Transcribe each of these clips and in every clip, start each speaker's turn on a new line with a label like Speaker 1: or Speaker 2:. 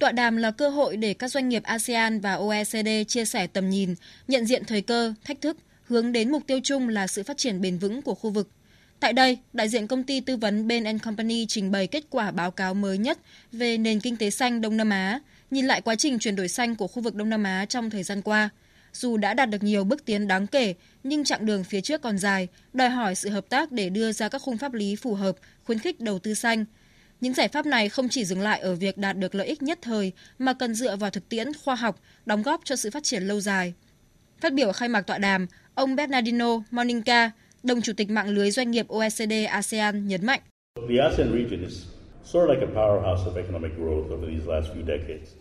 Speaker 1: Tọa đàm là cơ hội để các doanh nghiệp ASEAN và OECD chia sẻ tầm nhìn, nhận diện thời cơ, thách thức, hướng đến mục tiêu chung là sự phát triển bền vững của khu vực. Tại đây, đại diện công ty tư vấn Ben Company trình bày kết quả báo cáo mới nhất về nền kinh tế xanh Đông Nam Á, nhìn lại quá trình chuyển đổi xanh của khu vực Đông Nam Á trong thời gian qua. Dù đã đạt được nhiều bước tiến đáng kể, nhưng chặng đường phía trước còn dài, đòi hỏi sự hợp tác để đưa ra các khung pháp lý phù hợp, khuyến khích đầu tư xanh. Những giải pháp này không chỉ dừng lại ở việc đạt được lợi ích nhất thời, mà cần dựa vào thực tiễn khoa học, đóng góp cho sự phát triển lâu dài. Phát biểu khai mạc tọa đàm, ông Bernardino Moninca, đồng chủ tịch mạng lưới doanh nghiệp OECD ASEAN nhấn mạnh.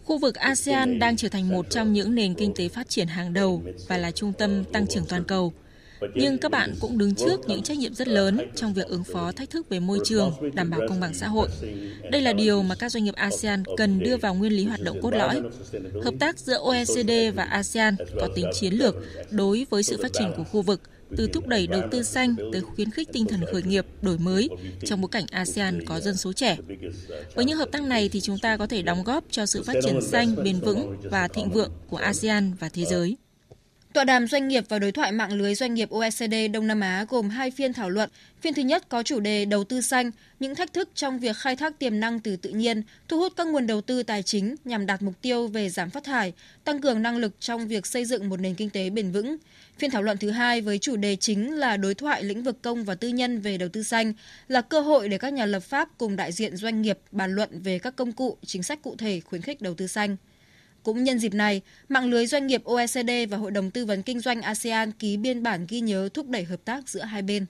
Speaker 2: Khu vực ASEAN đang trở thành một trong những nền kinh tế phát triển hàng đầu và là trung tâm tăng trưởng toàn cầu. Nhưng các bạn cũng đứng trước những trách nhiệm rất lớn trong việc ứng phó thách thức về môi trường, đảm bảo công bằng xã hội. Đây là điều mà các doanh nghiệp ASEAN cần đưa vào nguyên lý hoạt động cốt lõi. Hợp tác giữa OECD và ASEAN có tính chiến lược đối với sự phát triển của khu vực – từ thúc đẩy đầu tư xanh tới khuyến khích tinh thần khởi nghiệp, đổi mới trong bối cảnh ASEAN có dân số trẻ. Với những hợp tác này thì chúng ta có thể đóng góp cho sự phát triển xanh, bền vững và thịnh vượng của ASEAN và thế giới.
Speaker 1: Tọa đàm doanh nghiệp và đối thoại mạng lưới doanh nghiệp OECD Đông Nam Á gồm hai phiên thảo luận. Phiên thứ nhất có chủ đề đầu tư xanh, những thách thức trong việc khai thác tiềm năng từ tự nhiên, thu hút các nguồn đầu tư tài chính nhằm đạt mục tiêu về giảm phát thải, tăng cường năng lực trong việc xây dựng một nền kinh tế bền vững. Phiên thảo luận thứ hai với chủ đề chính là đối thoại lĩnh vực công và tư nhân về đầu tư xanh là cơ hội để các nhà lập pháp cùng đại diện doanh nghiệp bàn luận về các công cụ, chính sách cụ thể khuyến khích đầu tư xanh. Cũng nhân dịp này, mạng lưới doanh nghiệp OECD và Hội đồng Tư vấn Kinh doanh ASEAN ký biên bản ghi nhớ thúc đẩy hợp tác giữa hai bên.